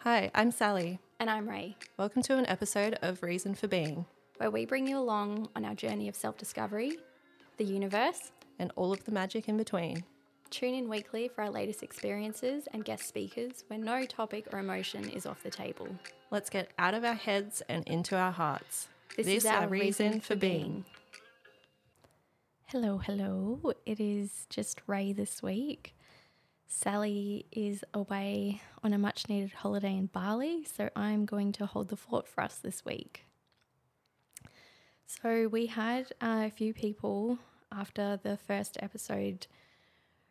Hi, I'm Sally. And I'm Rae, Welcome to an episode of Reason for Being where we bring you along on our journey of self discovery, the universe. and all of the magic in between. Tune in weekly for our latest experiences and guest speakers where no topic or emotion is off the table. Let's get out of our heads and into our hearts. This, is our reason for being. Hello, hello. It is just Rae this week. Sally is away on a much needed holiday in Bali, so I'm going to hold the fort for us this week. So, we had uh, a few people after the first episode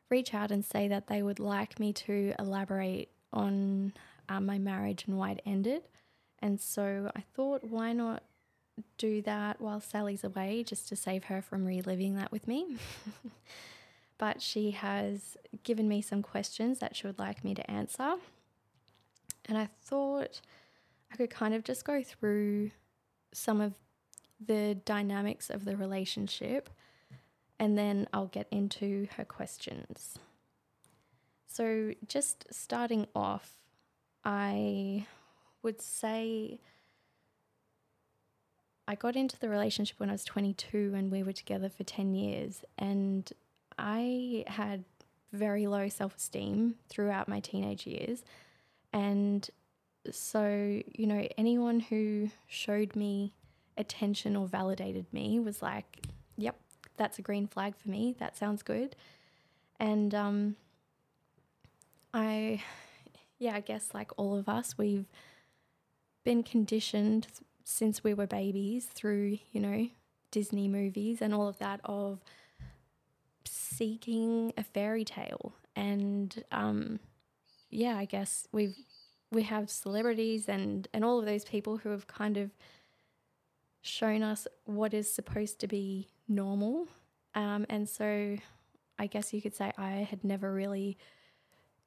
reach out and say that they would like me to elaborate on uh, my marriage and why it ended. And so I thought, why not do that while Sally's away, just to save her from reliving that with me? but she has given me some questions that she would like me to answer. And I thought I could kind of just go through some of the dynamics of the relationship and then I'll get into her questions. So, just starting off, I would say I got into the relationship when I was 22 and we were together for 10 years. And I had very low self esteem throughout my teenage years. And so, you know, anyone who showed me attention or validated me was like, yep, that's a green flag for me. That sounds good. And um, I, yeah, I guess like all of us, we've been conditioned since we were babies through, you know, Disney movies and all of that of seeking a fairy tale. And um, yeah, I guess we've we have celebrities and and all of those people who have kind of shown us what is supposed to be normal. Um, and so I guess you could say I had never really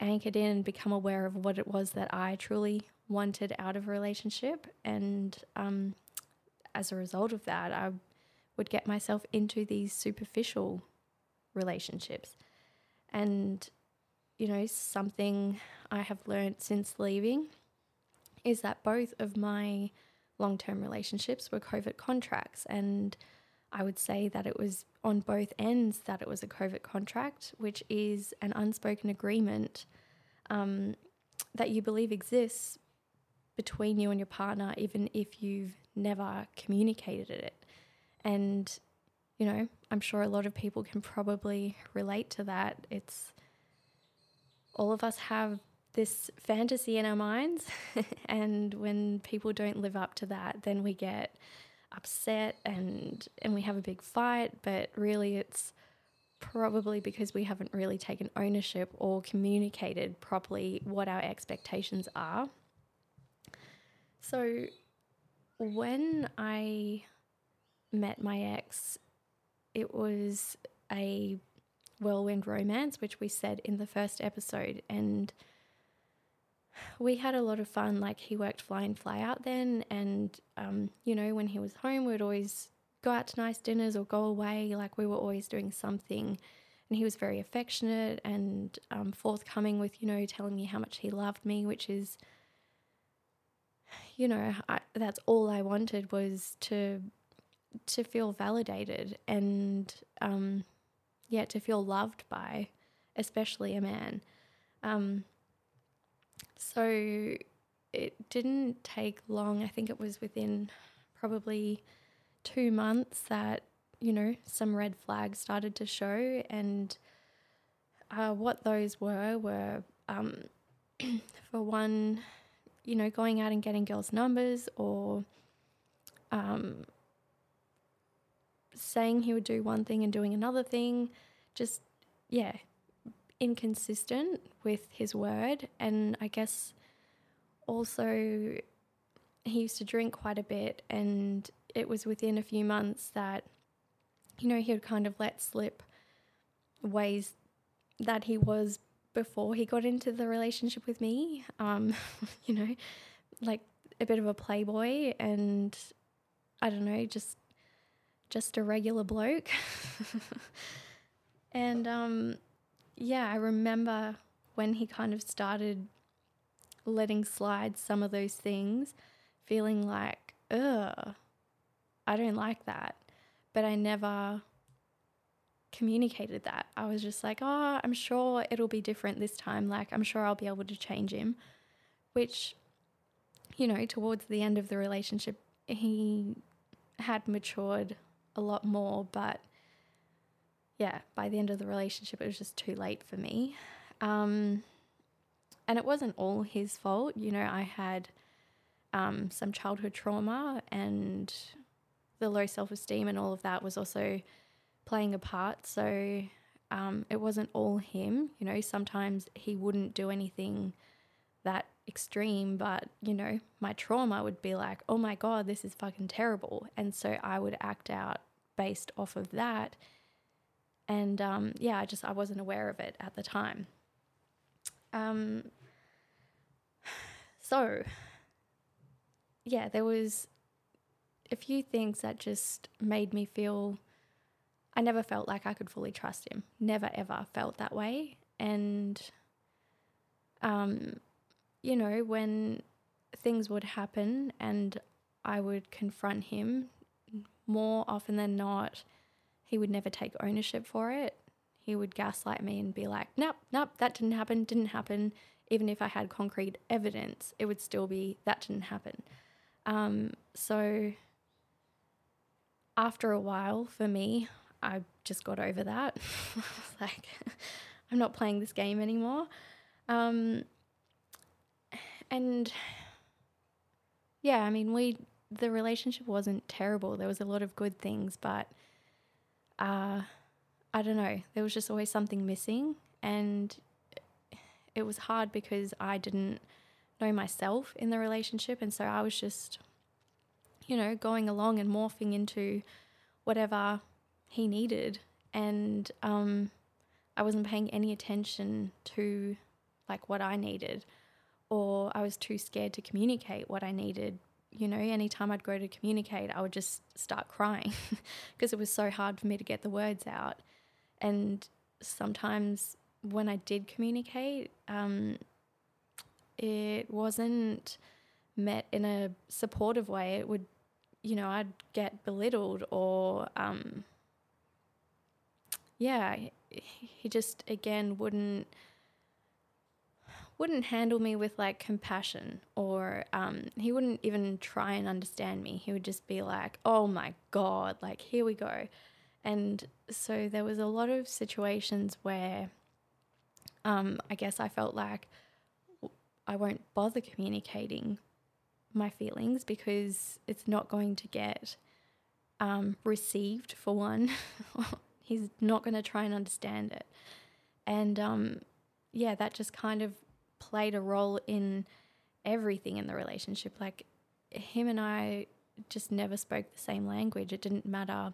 anchored in and become aware of what it was that I truly wanted out of a relationship. And um, as a result of that, I would get myself into these superficial relationships. And, you know, something I have learned since leaving is that both of my long term relationships were covert contracts. And I would say that it was on both ends that it was a covert contract, which is an unspoken agreement um, that you believe exists between you and your partner, even if you've never communicated it. And, you know, I'm sure a lot of people can probably relate to that. It's all of us have this fantasy in our minds, and when people don't live up to that, then we get upset and and we have a big fight, but really it's probably because we haven't really taken ownership or communicated properly what our expectations are. So when I met my ex, it was a whirlwind romance, which we said in the first episode. And we had a lot of fun. Like, he worked fly in, fly out then. And, um, you know, when he was home, we'd always go out to nice dinners or go away. Like, we were always doing something. And he was very affectionate and um, forthcoming with, you know, telling me how much he loved me, which is, you know, I, that's all I wanted was to to feel validated and um, yeah, to feel loved by, especially a man. Um, so it didn't take long. I think it was within probably two months that you know some red flags started to show, and uh, what those were were um, for one, you know, going out and getting girls' numbers or um, saying he would do one thing and doing another thing. Just, yeah, inconsistent with his word. And I guess also he used to drink quite a bit. And it was within a few months that, you know, he would kind of let slip ways that he was before he got into the relationship with me. Um, you know, like a bit of a playboy and I don't know, just just a regular bloke. and um, yeah, I remember when he kind of started letting slide some of those things, feeling like, ugh, I don't like that. But I never communicated that. I was just like, oh, I'm sure it'll be different this time. Like, I'm sure I'll be able to change him. Which, you know, towards the end of the relationship, he had matured a lot more. But yeah, by the end of the relationship, it was just too late for me. Um, and it wasn't all his fault. You know, I had um, some childhood trauma and the low self esteem and all of that was also playing a part. So um, it wasn't all him. You know, sometimes he wouldn't do anything that extreme, but you know, my trauma would be like, oh my God, this is fucking terrible. And so I would act out based off of that. And um, yeah, I just, I wasn't aware of it at the time. Um, so, yeah, there was a few things that just made me feel I never felt like I could fully trust him. Never ever felt that way. And um you know, when things would happen and I would confront him, more often than not, he would never take ownership for it. He would gaslight me and be like, nope, nope, that didn't happen, didn't happen. Even if I had concrete evidence, it would still be, that didn't happen. Um, so after a while, for me, I just got over that. I was like, I'm not playing this game anymore. Um, and yeah, I mean, we the relationship wasn't terrible. There was a lot of good things, but uh, I don't know. There was just always something missing, and it was hard because I didn't know myself in the relationship, and so I was just, you know, going along and morphing into whatever he needed, and um, I wasn't paying any attention to like what I needed, or I was too scared to communicate what I needed. You know, anytime I'd go to communicate, I would just start crying because it was so hard for me to get the words out. And sometimes when I did communicate, um, it wasn't met in a supportive way. It would, you know, I'd get belittled or um, yeah, he just again wouldn't wouldn't handle me with like compassion or um, he wouldn't even try and understand me. He would just be like, "Oh my god, like here we go." And so there was a lot of situations where um, I guess I felt like I won't bother communicating my feelings because it's not going to get um, received for one He's not going to try and understand it. And um, yeah, that just kind of played a role in everything in the relationship. Like him and I just never spoke the same language. It didn't matter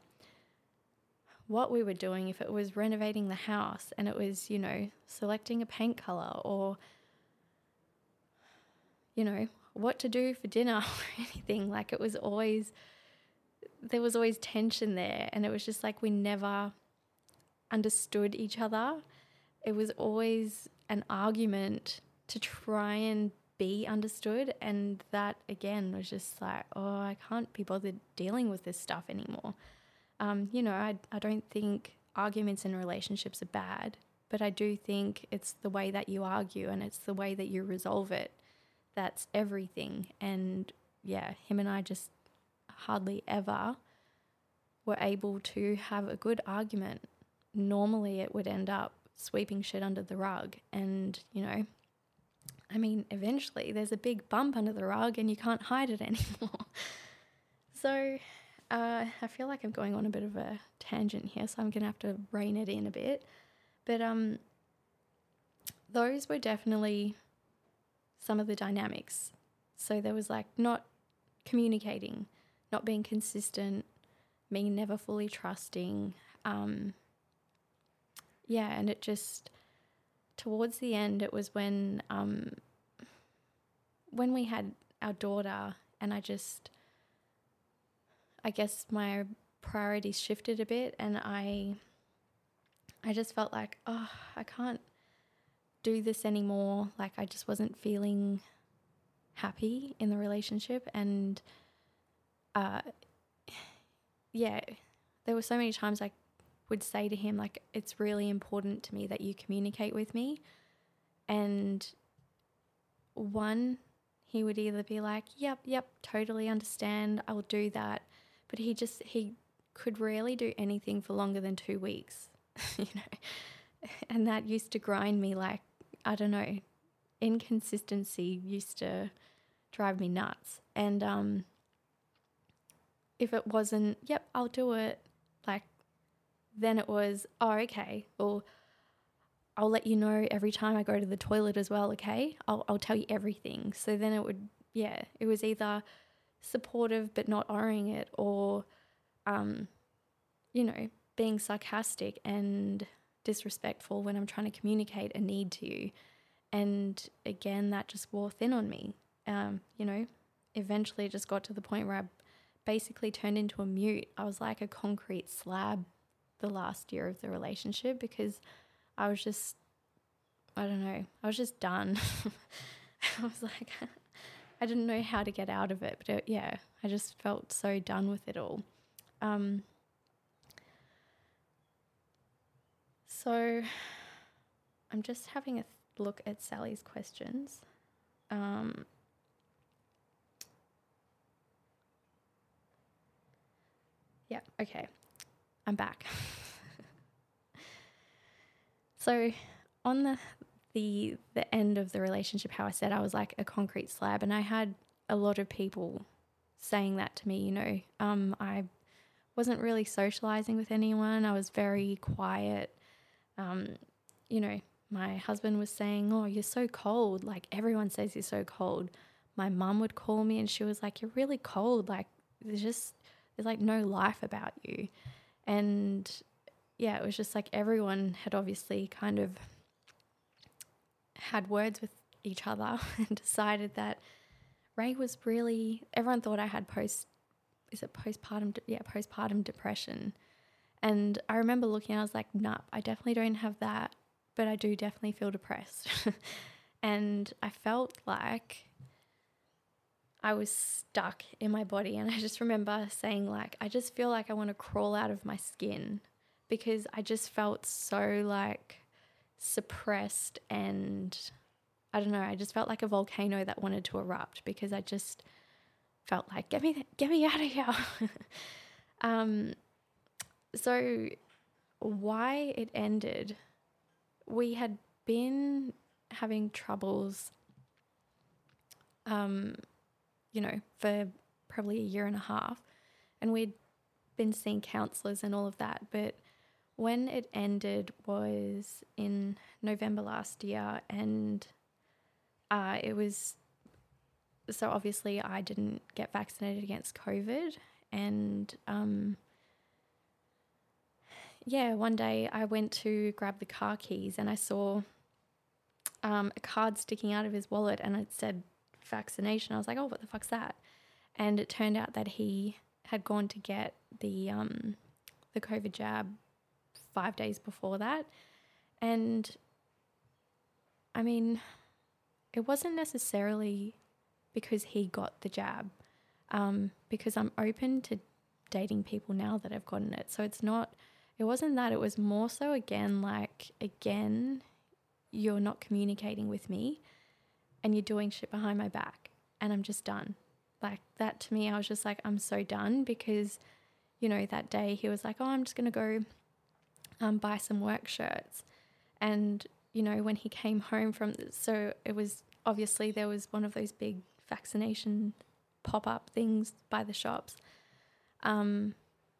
what we were doing, if it was renovating the house and it was, you know, selecting a paint color or, you know, what to do for dinner or anything. Like it was always there was always tension there and it was just like we never understood each other. It was always an argument to try and be understood and that again was just like oh i can't be bothered dealing with this stuff anymore um, you know I, I don't think arguments in relationships are bad but i do think it's the way that you argue and it's the way that you resolve it that's everything and yeah him and i just hardly ever were able to have a good argument. Normally, it would end up sweeping shit under the rug. And, you know, I mean, eventually there's a big bump under the rug and you can't hide it anymore. so, uh, I feel like I'm going on a bit of a tangent here, so I'm going to have to rein it in a bit. But um, those were definitely some of the dynamics. So there was like not communicating, not being consistent, me never fully trusting. Um, yeah, and it just towards the end, it was when um, when we had our daughter, and I just, I guess my priorities shifted a bit, and I, I just felt like, oh, I can't do this anymore. Like I just wasn't feeling happy in the relationship and uh yeah there were so many times i would say to him like it's really important to me that you communicate with me. And one he would either be like yep yep totally understand i'll do that. But he just he could rarely do anything for longer than two weeks you know? And that used to grind me like i don't know inconsistency used to drive me nuts. And um if it wasn't yep i'll do it then it was oh okay or i'll let you know every time i go to the toilet as well okay? I'll, I'll tell you everything. So then it would yeah it was either supportive but not honoring it or um you know being sarcastic and disrespectful when i'm trying to communicate a need to you. And again that just wore thin on me. Um you know eventually it just got to the point where i basically turned into a mute. I was like a concrete slab the last year of the relationship because i was just i don't know i was just done i was like I didn't know how to get out of it, but it, yeah, I just felt so done with it all. Um, so I'm just having a look at Sally's questions. Um, yeah, okay. I'm back. so on the the the end of the relationship how I said I was like a concrete slab and I had a lot of people saying that to me, you know. Um I wasn't really socializing with anyone. I was very quiet. Um you know, my husband was saying, "Oh, you're so cold. Like everyone says you're so cold." My mum would call me and she was like, "You're really cold. Like there's just there's like no life about you." And yeah, it was just like everyone had obviously kind of had words with each other and decided that Rae was really everyone thought I had post is it postpartum yeah postpartum depression. And I remember looking I was like nah I definitely don't have that but I do definitely feel depressed. And I felt like I was stuck in my body and I just remember saying like I just feel like I want to crawl out of my skin because I just felt so like suppressed and I don't know, I just felt like a volcano that wanted to erupt because I just felt like get me get me out of here. um so why it ended we had been having troubles um you know for probably a year and a half. And we'd been seeing counselors and all of that. But when it ended was in November last year, and uh, it was so obviously I didn't get vaccinated against COVID, and um, yeah, one day I went to grab the car keys and I saw um, a card sticking out of his wallet, and it said vaccination. I was like, oh, what the fuck's that? And it turned out that he had gone to get the um, the COVID jab five days before that. And I mean, it wasn't necessarily because he got the jab, um, because I'm open to dating people now that I've gotten it. So it's not, it wasn't that. It was more so, again, like, again, you're not communicating with me and you're doing shit behind my back and I'm just done. Like that to me, I was just like, I'm so done because, you know, that day he was like, oh, I'm just going to go um, buy some work shirts. And, you know, when he came home from, so it was obviously there was one of those big vaccination pop up things by the shops. Um,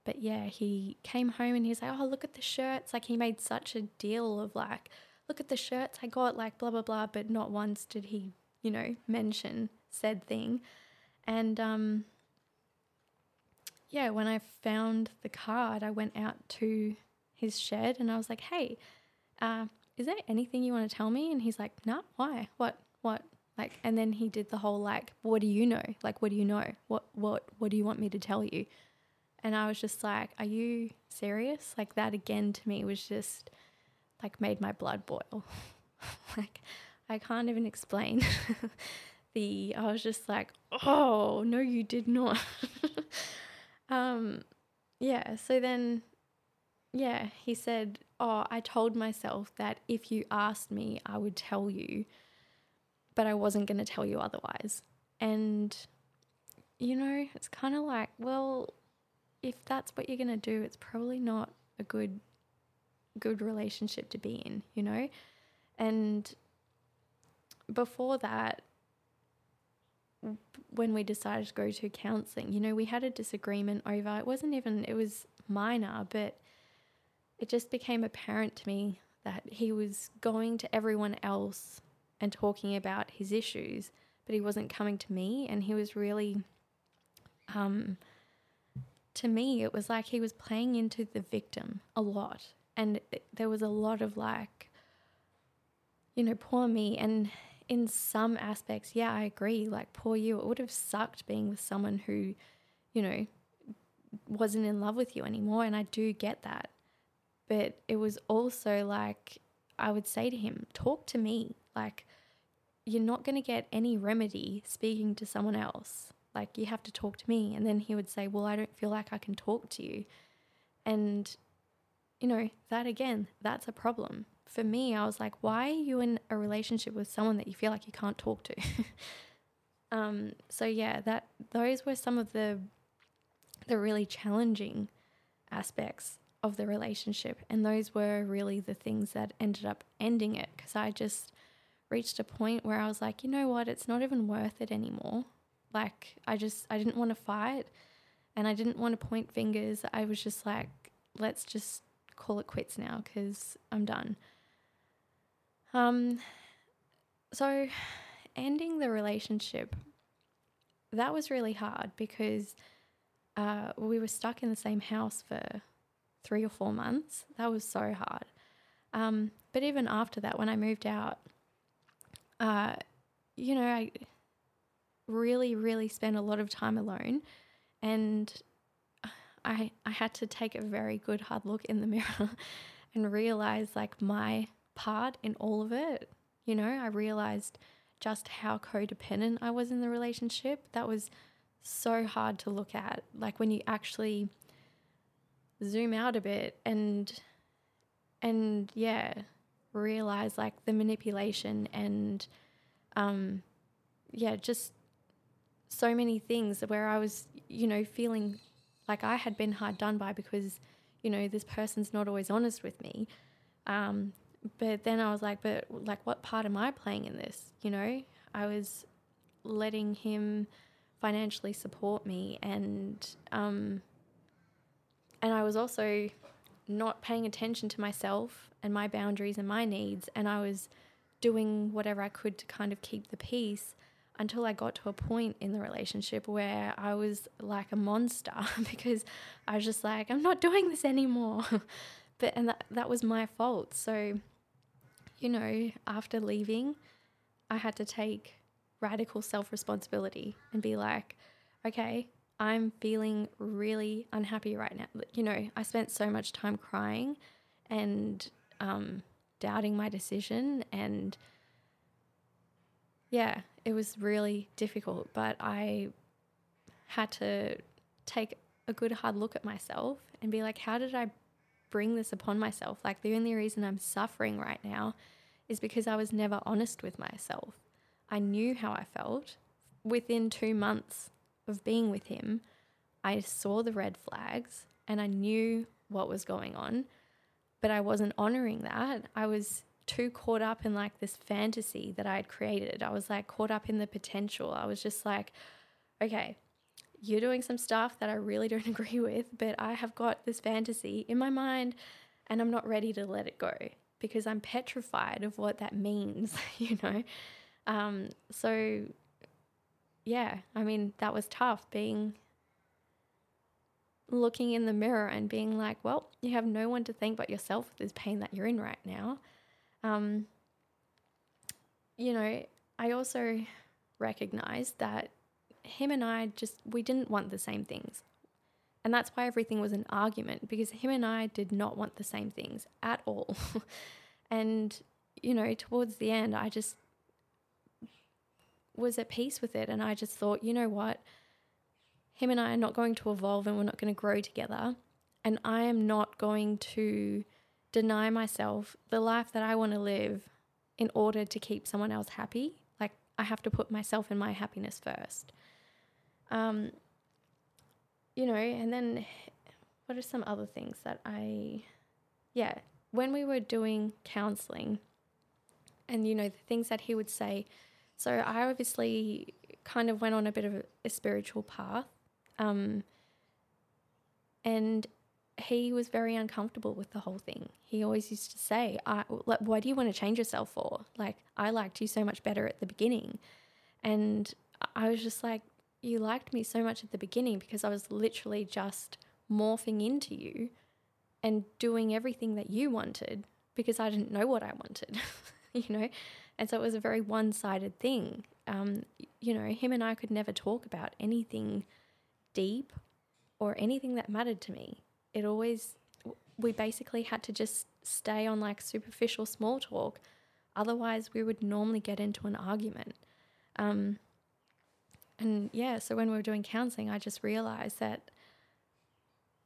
but yeah, he came home and he's like, oh, look at the shirts. Like he made such a deal of like, look at the shirts I got, like blah, blah, blah. But not once did he, you know, mention said thing. And, um, yeah, when I found the card, I went out to his shed and I was like, hey, uh, is there anything you want to tell me? And he's like, nah, why? What? What? Like, and then he did the whole like, what do you know? Like, what do you know? What, what, what do you want me to tell you? And I was just like, are you serious? Like that again to me was just like made my blood boil. like I can't even explain the I was just like, oh no, you did not. um, yeah. So then, yeah, he said, oh, I told myself that if you asked me, I would tell you, but I wasn't going to tell you otherwise. And you know, it's kind of like, well, if that's what you're going to do, it's probably not a good good relationship to be in, you know? And before that when we decided to go to counseling, you know, we had a disagreement over it wasn't even it was minor, but it just became apparent to me that he was going to everyone else and talking about his issues, but he wasn't coming to me and he was really um to me it was like he was playing into the victim a lot and there was a lot of like you know poor me and in some aspects, yeah, I agree. Like, poor you. It would have sucked being with someone who, you know, wasn't in love with you anymore. And I do get that. But it was also like, I would say to him, talk to me. Like, you're not going to get any remedy speaking to someone else. Like, you have to talk to me. And then he would say, Well, I don't feel like I can talk to you. And, you know, that again, that's a problem for me, I was like, why are you in a relationship with someone that you feel like you can't talk to? um, so yeah, that those were some of the the really challenging aspects of the relationship, and those were really the things that ended up ending it because I just reached a point where I was like, you know what, it's not even worth it anymore. Like I just I didn't want to fight, and I didn't want to point fingers. I was just like, let's just call it quits now because I'm done. Um, so ending the relationship, that was really hard because uh, we were stuck in the same house for three or four months. That was so hard. Um, but even after that, when I moved out, uh, you know, I really, really spent a lot of time alone, and I I had to take a very good hard look in the mirror and realize like my part in all of it. You know, I realized just how codependent I was in the relationship. That was so hard to look at. Like when you actually zoom out a bit and and yeah, realize like the manipulation and um yeah, just so many things where I was, you know, feeling like I had been hard done by because, you know, this person's not always honest with me. Um, but then I was like, but like, what part am I playing in this? You know, I was letting him financially support me, and um, and I was also not paying attention to myself and my boundaries and my needs, and I was doing whatever I could to kind of keep the peace until I got to a point in the relationship where I was like a monster because I was just like, I'm not doing this anymore. but and that that was my fault. So, you know, after leaving, I had to take radical self responsibility and be like, okay, I'm feeling really unhappy right now. You know, I spent so much time crying and um, doubting my decision. And yeah, it was really difficult, but I had to take a good hard look at myself and be like, how did I bring this upon myself. Like, the only reason I'm suffering right now is because I was never honest with myself. I knew how I felt. Within two months of being with him, I saw the red flags and I knew what was going on, but I wasn't honoring that. I was too caught up in like this fantasy that I had created. I was like caught up in the potential. I was just like, okay, you're doing some stuff that I really don't agree with, but I have got this fantasy in my mind and I'm not ready to let it go because I'm petrified of what that means, you know? Um, so, yeah, I mean, that was tough being looking in the mirror and being like, well, you have no one to thank but yourself for this pain that you're in right now. Um, you know, I also recognized that him and I just, we didn't want the same things. And that's why everything was an argument because him and I did not want the same things at all. and, you know, towards the end, I just was at peace with it. And I just thought, you know what? Him and I are not going to evolve and we're not going to grow together. And I am not going to deny myself the life that I want to live in order to keep someone else happy. Like, I have to put myself and my happiness first. Um, you know, and then what are some other things that I, yeah, when we were doing counseling, and you know, the things that he would say. So I obviously kind of went on a bit of a, spiritual path. Um, and he was very uncomfortable with the whole thing. He always used to say, I, like, Why do you want to change yourself for? Like, I liked you so much better at the beginning. And I was just like, You liked me so much at the beginning because I was literally just morphing into you and doing everything that you wanted because I didn't know what I wanted, you know? And so it was a very one sided thing. Um, you know, him and I could never talk about anything deep or anything that mattered to me. It always, we basically had to just stay on like superficial small talk. Otherwise, we would normally get into an argument. Um, and yeah, so when we were doing counseling, I just realized that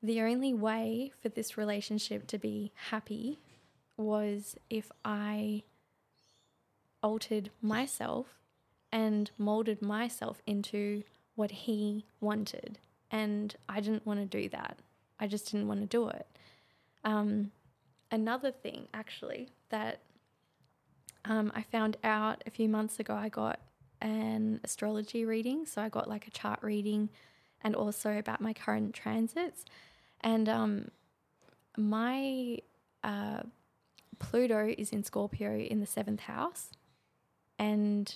the only way for this relationship to be happy was if I altered myself and molded myself into what he wanted. And I didn't want to do that. I just didn't want to do it. Um, another thing, actually, that um, I found out a few months ago, I got an astrology reading. So I got like a chart reading and also about my current transits. And um, my uh, Pluto is in Scorpio in the seventh house, and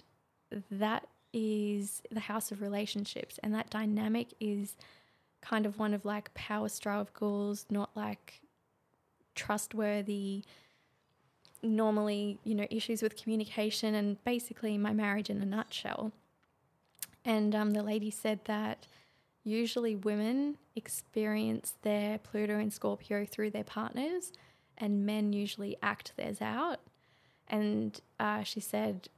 that is the house of relationships, and that dynamic is kind of one of like power struggles, not like trustworthy. Normally, you know, issues with communication, and basically my marriage in a nutshell. And um, the lady said that usually women experience their Pluto and Scorpio through their partners, and men usually act theirs out. And uh, she said,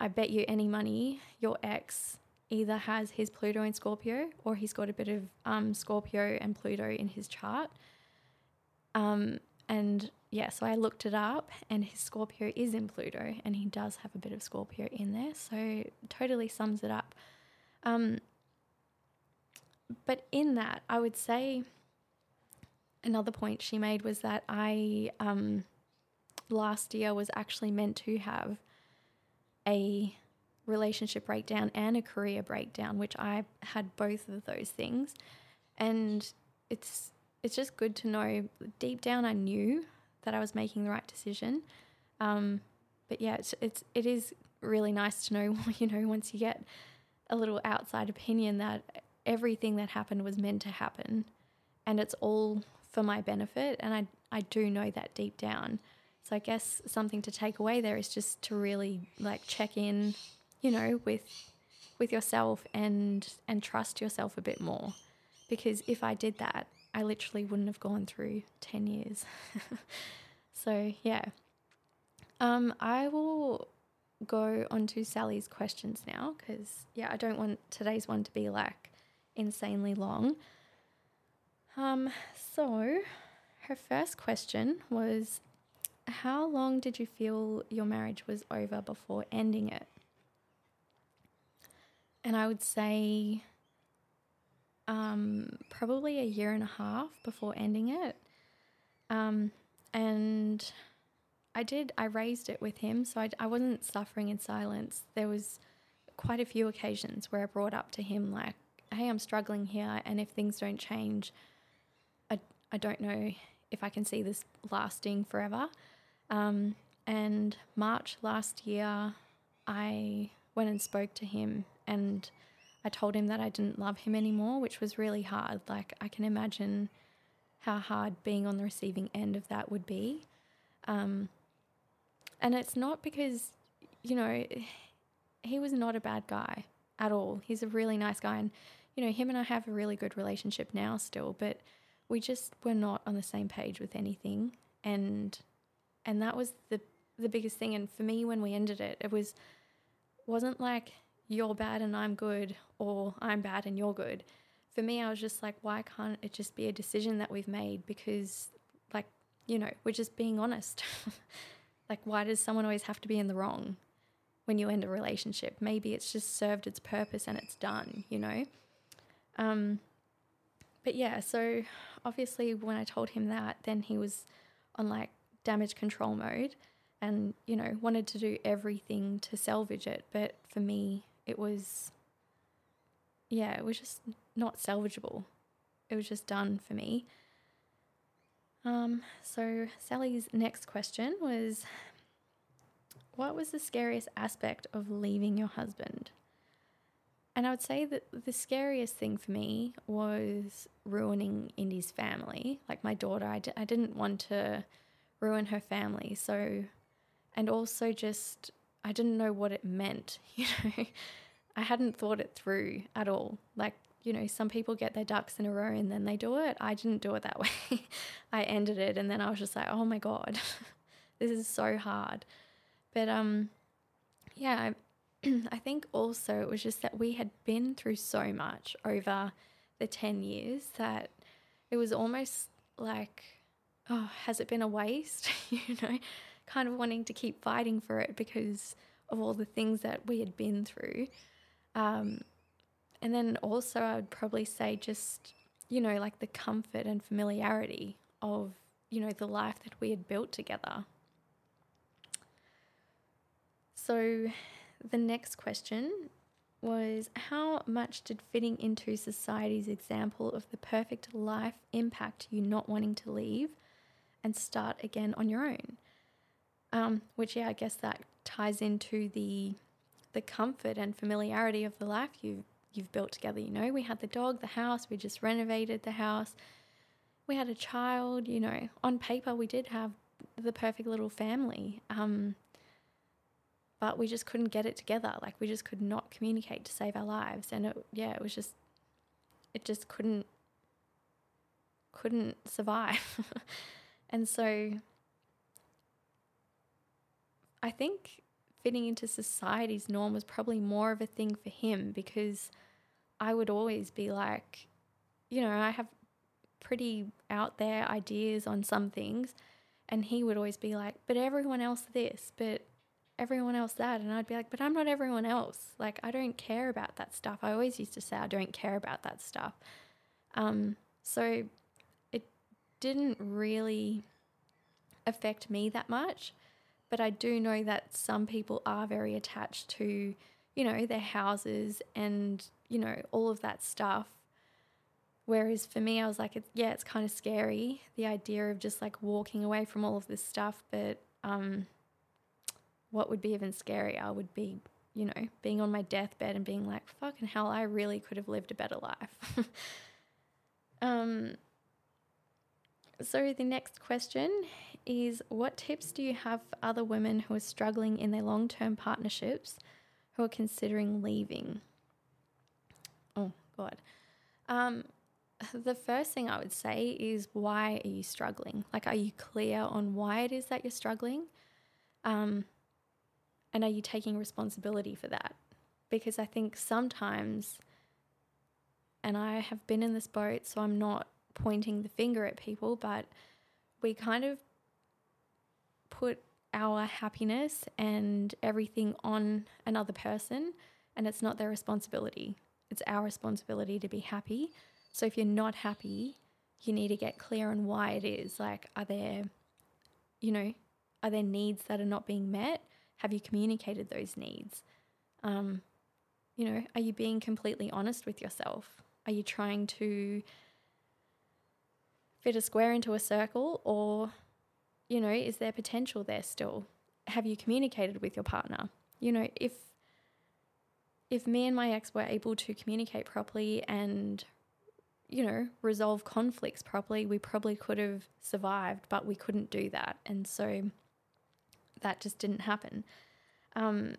I bet you any money your ex either has his Pluto in Scorpio or he's got a bit of um, Scorpio and Pluto in his chart. Um, and yeah, so I looked it up, and his Scorpio is in Pluto, and he does have a bit of Scorpio in there. So totally sums it up. Um, but in that, I would say another point she made was that I um, last year was actually meant to have a relationship breakdown and a career breakdown, which I had both of those things, and it's it's just good to know deep down I knew that I was making the right decision. Um, but yeah, it's, it's it is really nice to know you know once you get a little outside opinion that everything that happened was meant to happen and it's all for my benefit and I I do know that deep down. So I guess something to take away there is just to really like check in, you know, with with yourself and and trust yourself a bit more. Because if I did that, I literally wouldn't have gone through 10 years. so, yeah. Um I will go on to Sally's questions now because yeah, I don't want today's one to be like insanely long. Um, so her first question was How long did you feel your marriage was over before ending it? And I would say um, probably a year and a half before ending it. Um, and I did, I raised it with him, so I, I wasn't suffering in silence. There was quite a few occasions where I brought up to him, like, hey, I'm struggling here, and if things don't change, I, I don't know if I can see this lasting forever. Um, and March last year, I went and spoke to him, and I told him that I didn't love him anymore, which was really hard. Like, I can imagine how hard being on the receiving end of that would be. Um, and it's not because, you know, he was not a bad guy at all. He's a really nice guy. And you know, him and I have a really good relationship now still, but we just were not on the same page with anything. And and that was the the biggest thing. And for me when we ended it, it was wasn't like you're bad and I'm good or I'm bad and you're good. For me, I was just like, why can't it just be a decision that we've made? Because, like, you know, we're just being honest. like, why does someone always have to be in the wrong when you end a relationship? Maybe it's just served its purpose and it's done, you know? Um, but yeah, so obviously when I told him that, then he was on like damage control mode and, you know, wanted to do everything to salvage it. But for me, it was, yeah, it was just not salvageable. It was just done for me. Um, so Sally's next question was What was the scariest aspect of leaving your husband? And I would say that the scariest thing for me was ruining Indy's family. Like my daughter, I d- I didn't want to ruin her family. So, and also just, I didn't know what it meant, you know. I hadn't thought it through at all. Like, you know, some people get their ducks in a row and then they do it. I didn't do it that way. I ended it and then I was just like, oh my God, this is so hard. But, um, yeah, I think also it was just that we had been through so much over the 10 years that it was almost like, oh, has it been a waste? you know, kind of wanting to keep fighting for it because of all the things that we had been through. Um, and then also, I would probably say just, you know, like the comfort and familiarity of, you know, the life that we had built together. So, the next question was How much did fitting into society's example of the perfect life impact you not wanting to leave and start again on your own? Um, which, yeah, I guess that ties into the the comfort and familiarity of the life you've you've built together. You know, we had the dog, the house, we just renovated the house. We had a child, you know, on paper we did have the perfect little family. Um, but we just couldn't get it together. Like we just could not communicate to save our lives, and it, yeah, it was just, it just couldn't, couldn't survive, and so. I think fitting into society's norm was probably more of a thing for him because I would always be like, you know, I have pretty out there ideas on some things, and he would always be like, but everyone else this, but everyone else that. And I'd be like, but I'm not everyone else. Like, I don't care about that stuff. I always used to say, I don't care about that stuff. Um, so it didn't really affect me that much. But I do know that some people are very attached to, you know, their houses and, you know, all of that stuff. Whereas for me, I was like, yeah, it's kind of scary, the idea of just like walking away from all of this stuff. But, um, what would be even scarier would be, you know, being on my deathbed and being like, fucking hell, I really could have lived a better life. um, so the next question is what tips do you have for other women who are struggling in their long-term partnerships who are considering leaving? Oh god. Um, the first thing I would say is why are you struggling? Like, are you clear on why it is that you're struggling? Um, and are you taking responsibility for that? Because I think sometimes, and I have been in this boat, so I'm not pointing the finger at people, but we kind of put our happiness and everything on another person, and it's not their responsibility. It's our responsibility to be happy. So if you're not happy, you need to get clear on why it is. Like, are there, you know, are there needs that are not being met? Have you communicated those needs? Um, you know, are you being completely honest with yourself? Are you trying to fit a square into a circle or, you know, is there potential there still? Have you communicated with your partner? You know, if if me and my ex were able to communicate properly and you know, resolve conflicts properly, we probably could have survived, but we couldn't do that. And so that just didn't happen. Um,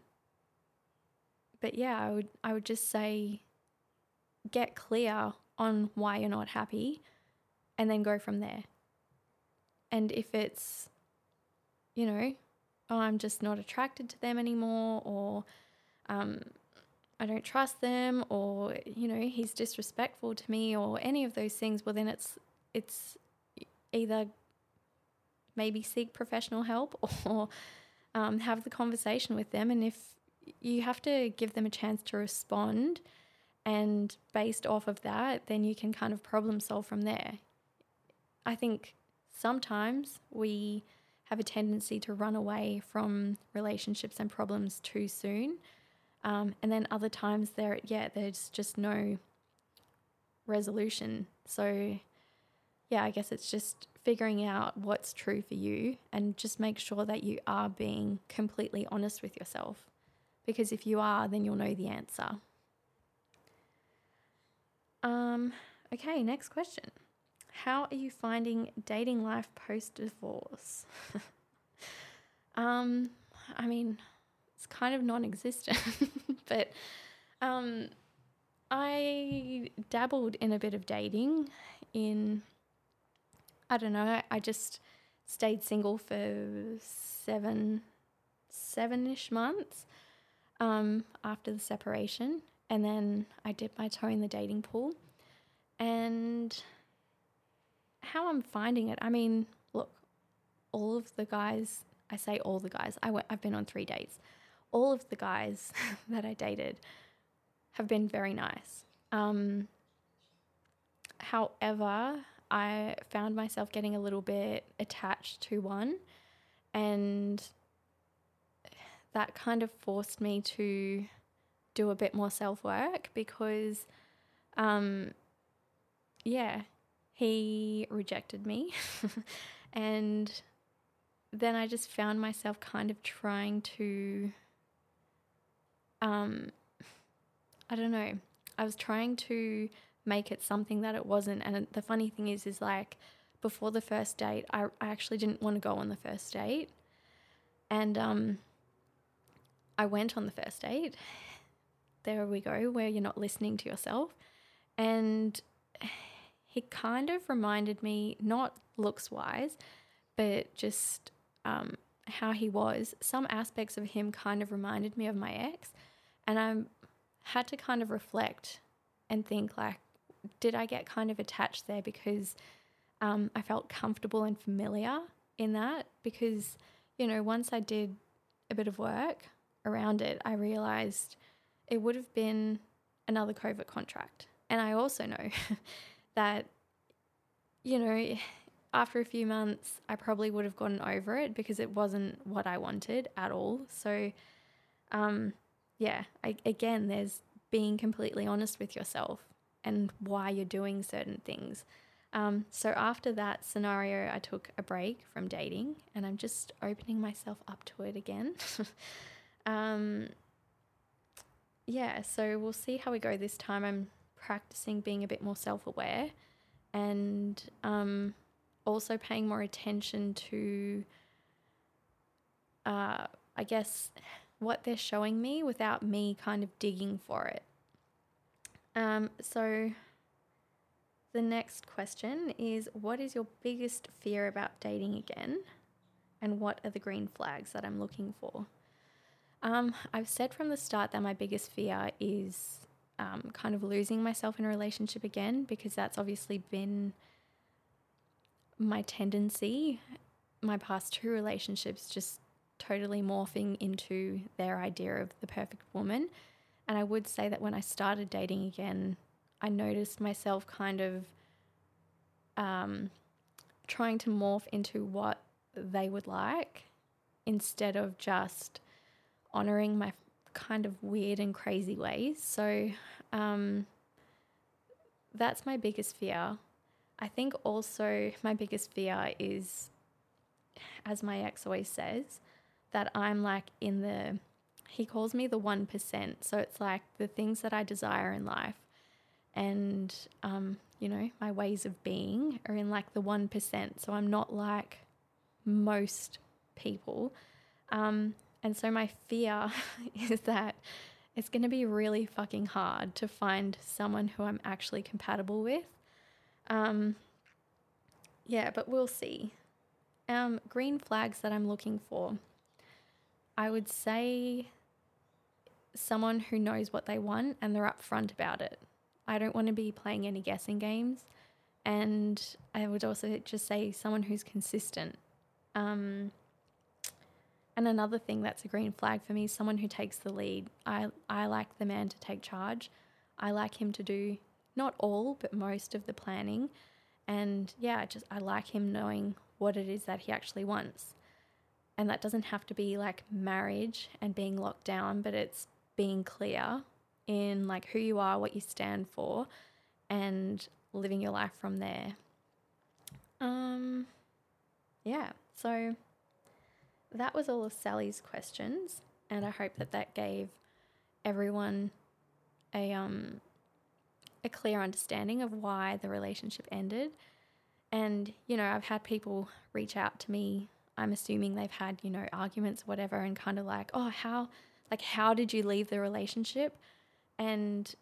but yeah, I would I would just say get clear on why you're not happy and then go from there. And if it's you know, oh, I'm just not attracted to them anymore or um, I don't trust them or you know he's disrespectful to me or any of those things, well then it's it's either maybe seek professional help or um, have the conversation with them. And if you have to give them a chance to respond, and based off of that, then you can kind of problem solve from there. I think sometimes we have a tendency to run away from relationships and problems too soon. Um, and then other times there, yeah, there's just no resolution. So, yeah, I guess it's just figuring out what's true for you and just make sure that you are being completely honest with yourself. Because if you are, then you'll know the answer. Um, okay, next question. How are you finding dating life post divorce? um, I mean, it's kind of non existent, but um, I dabbled in a bit of dating in, I don't know, I just stayed single for seven, seven ish months um, after the separation. And then I dipped my toe in the dating pool. And how I'm finding it, I mean, look, all of the guys, I say all the guys, I w- I've been on three dates. All of the guys that I dated have been very nice. Um, however, I found myself getting a little bit attached to one, and that kind of forced me to do a bit more self work because, um, yeah, he rejected me. and then I just found myself kind of trying to, um, I don't know, I was trying to make it something that it wasn't. And the funny thing is, is like before the first date, I, I actually didn't want to go on the first date. And um, I went on the first date there we go, where you're not listening to yourself. And he kind of reminded me, not looks wise, but just um, how he was. Some aspects of him kind of reminded me of my ex. And I had to kind of reflect and think, like, did I get kind of attached there because um, I felt comfortable and familiar in that? Because, you know, once I did a bit of work around it, I realized it would have been another covert contract. And I also know that, you know, after a few months, I probably would have gotten over it because it wasn't what I wanted at all. So, um, yeah, I, again, there's being completely honest with yourself and why you're doing certain things. Um, so after that scenario, I took a break from dating and I'm just opening myself up to it again. um, yeah, so we'll see how we go this time. I'm practicing being a bit more self aware and um, also paying more attention to, uh, I guess, what they're showing me without me kind of digging for it. Um, so the next question is What is your biggest fear about dating again? And what are the green flags that I'm looking for? Um, I've said from the start that my biggest fear is um, kind of losing myself in a relationship again because that's obviously been my tendency. My past two relationships just totally morphing into their idea of the perfect woman. And I would say that when I started dating again, I noticed myself kind of um, trying to morph into what they would like instead of just honoring my kind of weird and crazy ways. So um, that's my biggest fear. I think also my biggest fear is, as my ex always says, that I'm like in the, he calls me the 1%. So it's like the things that I desire in life and, um, you know, my ways of being are in like the 1%. So I'm not like most people. Um, and so my fear is that it's going to be really fucking hard to find someone who I'm actually compatible with. Um, yeah, but we'll see. Um, green flags that I'm looking for. I would say someone who knows what they want and they're upfront about it. I don't want to be playing any guessing games. And I would also just say someone who's consistent. Um, and another thing that's a green flag for me is someone who takes the lead. I, I like the man to take charge. I like him to do not all, but most of the planning. And yeah, just I like him knowing what it is that he actually wants. And that doesn't have to be like marriage and being locked down, but it's being clear in like who you are, what you stand for, and living your life from there. Um yeah, so that was all of Sally's questions, and I hope that that gave everyone a um a clear understanding of why the relationship ended. And you know, I've had people reach out to me. I'm assuming they've had you know arguments, whatever, and kind of like, oh, how like how did you leave the relationship? And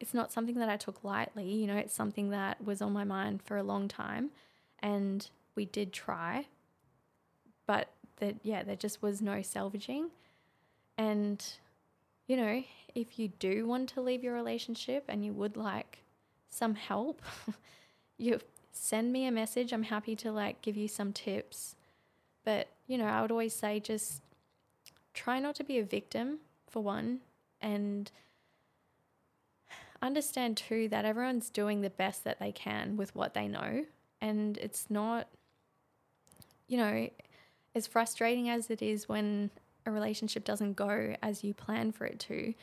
it's not something that I took lightly. You know, it's something that was on my mind for a long time, and we did try, but that yeah, there just was no salvaging. And you know, if you do want to leave your relationship and you would like some help, you send me a message. I'm happy to like give you some tips. But, you know, I would always say just try not to be a victim for one and understand too that everyone's doing the best that they can with what they know and it's not you know as frustrating as it is when a relationship doesn't go as you plan for it to,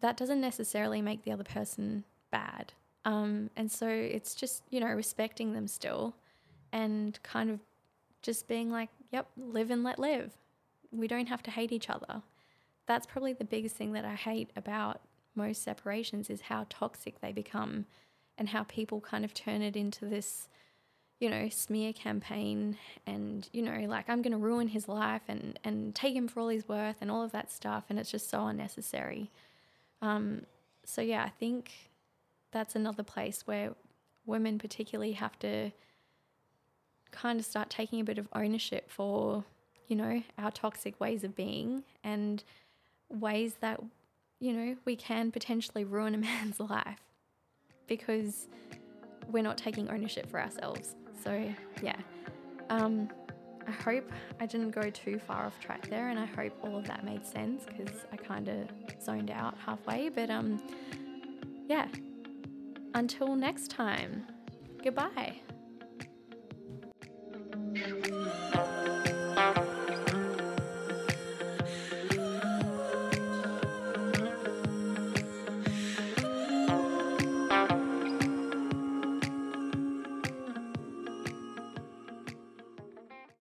that doesn't necessarily make the other person bad. Um, and so it's just, you know, respecting them still and kind of just being like, yep, live and let live. We don't have to hate each other. That's probably the biggest thing that I hate about most separations is how toxic they become and how people kind of turn it into this you know, smear campaign and, you know, like I'm going to ruin his life and, and take him for all he's worth and all of that stuff. And it's just so unnecessary. Um, so, yeah, I think that's another place where women, particularly, have to kind of start taking a bit of ownership for, you know, our toxic ways of being and ways that, you know, we can potentially ruin a man's life because we're not taking ownership for ourselves. So, yeah. Um, I hope I didn't go too far off track there, and I hope all of that made sense because I kind of zoned out halfway. But um, yeah. Until next time, goodbye.